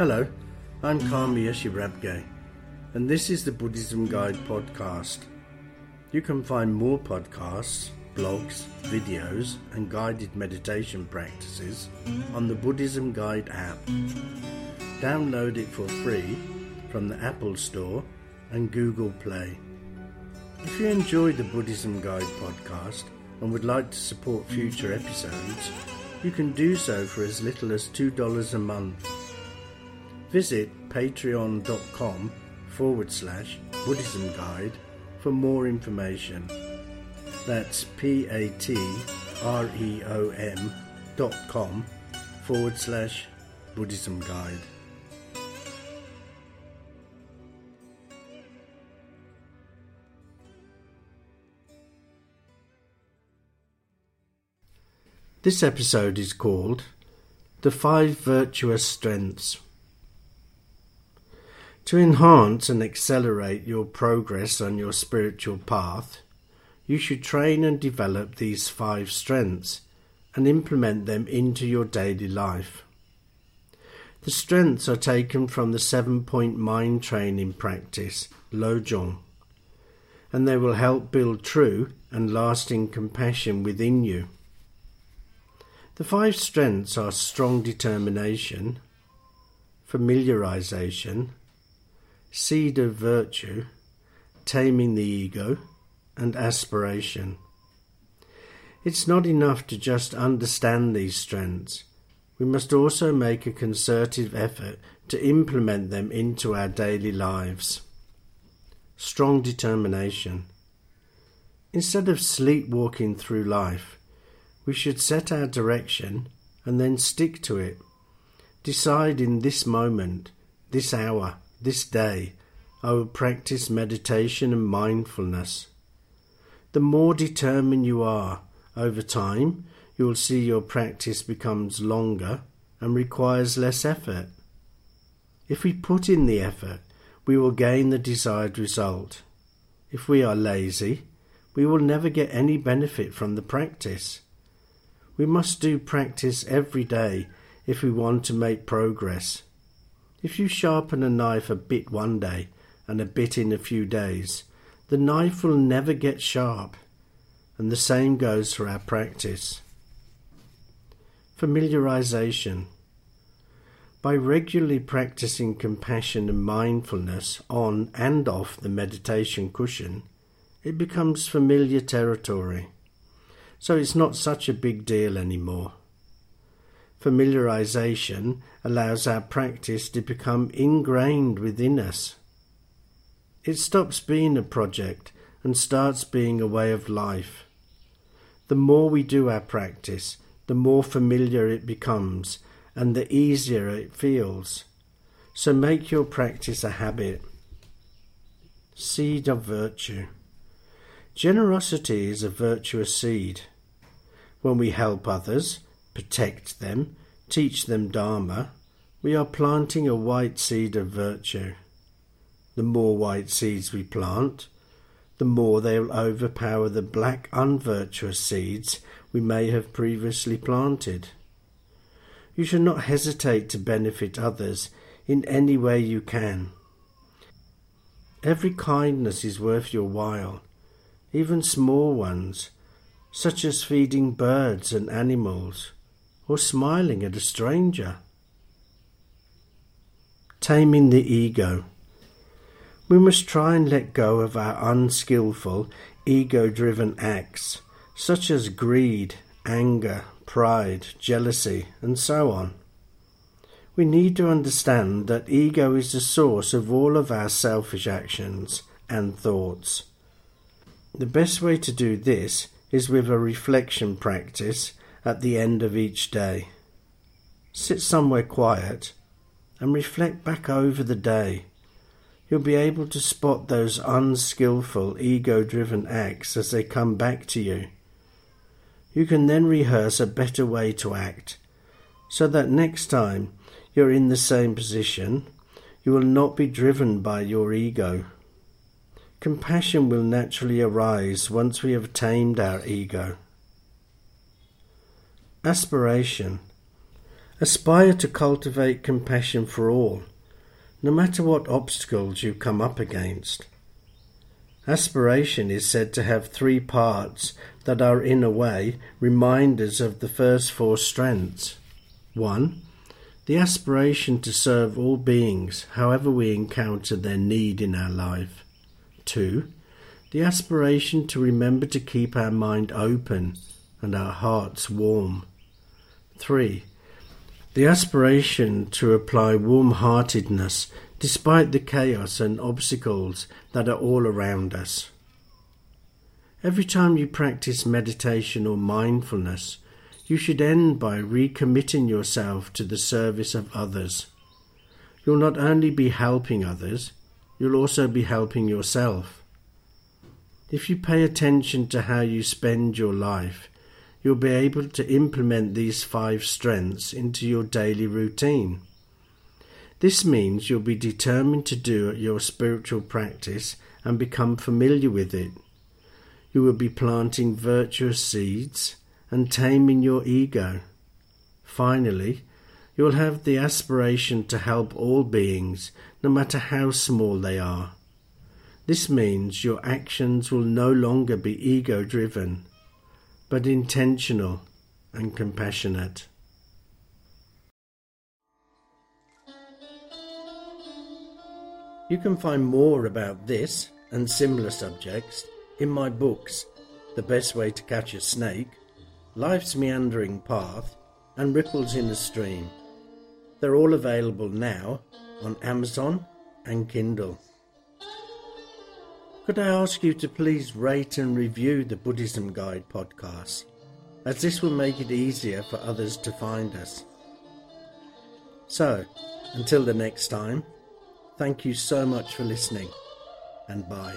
Hello, I'm Karma Yeshe Rabgye, and this is the Buddhism Guide podcast. You can find more podcasts, blogs, videos, and guided meditation practices on the Buddhism Guide app. Download it for free from the Apple Store and Google Play. If you enjoy the Buddhism Guide podcast and would like to support future episodes, you can do so for as little as $2 a month. Visit patreon.com forward slash Buddhism Guide for more information. That's P A T R E O N dot com forward slash Buddhism Guide. This episode is called The Five Virtuous Strengths. To enhance and accelerate your progress on your spiritual path, you should train and develop these five strengths and implement them into your daily life. The strengths are taken from the seven point mind training practice, Lojong, and they will help build true and lasting compassion within you. The five strengths are strong determination, familiarization, seed of virtue, taming the ego, and aspiration. It's not enough to just understand these strengths. We must also make a concerted effort to implement them into our daily lives. Strong determination. Instead of sleepwalking through life, we should set our direction and then stick to it. Decide in this moment, this hour, this day, I will practice meditation and mindfulness. The more determined you are, over time, you will see your practice becomes longer and requires less effort. If we put in the effort, we will gain the desired result. If we are lazy, we will never get any benefit from the practice. We must do practice every day if we want to make progress. If you sharpen a knife a bit one day and a bit in a few days, the knife will never get sharp, and the same goes for our practice. Familiarization. By regularly practicing compassion and mindfulness on and off the meditation cushion, it becomes familiar territory so it's not such a big deal anymore. Familiarization allows our practice to become ingrained within us. It stops being a project and starts being a way of life. The more we do our practice, the more familiar it becomes and the easier it feels. So make your practice a habit. Seed of Virtue Generosity is a virtuous seed. When we help others, protect them, teach them Dharma, we are planting a white seed of virtue. The more white seeds we plant, the more they will overpower the black unvirtuous seeds we may have previously planted. You should not hesitate to benefit others in any way you can. Every kindness is worth your while, even small ones, such as feeding birds and animals or smiling at a stranger. Taming the ego. We must try and let go of our unskillful, ego driven acts, such as greed, anger, pride, jealousy, and so on. We need to understand that ego is the source of all of our selfish actions and thoughts. The best way to do this is with a reflection practice at the end of each day. Sit somewhere quiet and reflect back over the day. You'll be able to spot those unskillful, ego driven acts as they come back to you. You can then rehearse a better way to act so that next time you're in the same position, you will not be driven by your ego. Compassion will naturally arise once we have tamed our ego. Aspiration. Aspire to cultivate compassion for all, no matter what obstacles you come up against. Aspiration is said to have three parts that are, in a way, reminders of the first four strengths. 1. The aspiration to serve all beings, however we encounter their need in our life. 2. The aspiration to remember to keep our mind open and our hearts warm. 3. The aspiration to apply warm heartedness despite the chaos and obstacles that are all around us. Every time you practice meditation or mindfulness, you should end by recommitting yourself to the service of others. You'll not only be helping others, you'll also be helping yourself. If you pay attention to how you spend your life, you'll be able to implement these five strengths into your daily routine. This means you'll be determined to do your spiritual practice and become familiar with it. You will be planting virtuous seeds and taming your ego. Finally, you will have the aspiration to help all beings, no matter how small they are. This means your actions will no longer be ego driven, but intentional and compassionate. You can find more about this and similar subjects in my books The Best Way to Catch a Snake, Life's Meandering Path, and Ripples in a Stream. They're all available now on Amazon and Kindle. Could I ask you to please rate and review the Buddhism Guide podcast, as this will make it easier for others to find us. So, until the next time, Thank you so much for listening, and bye.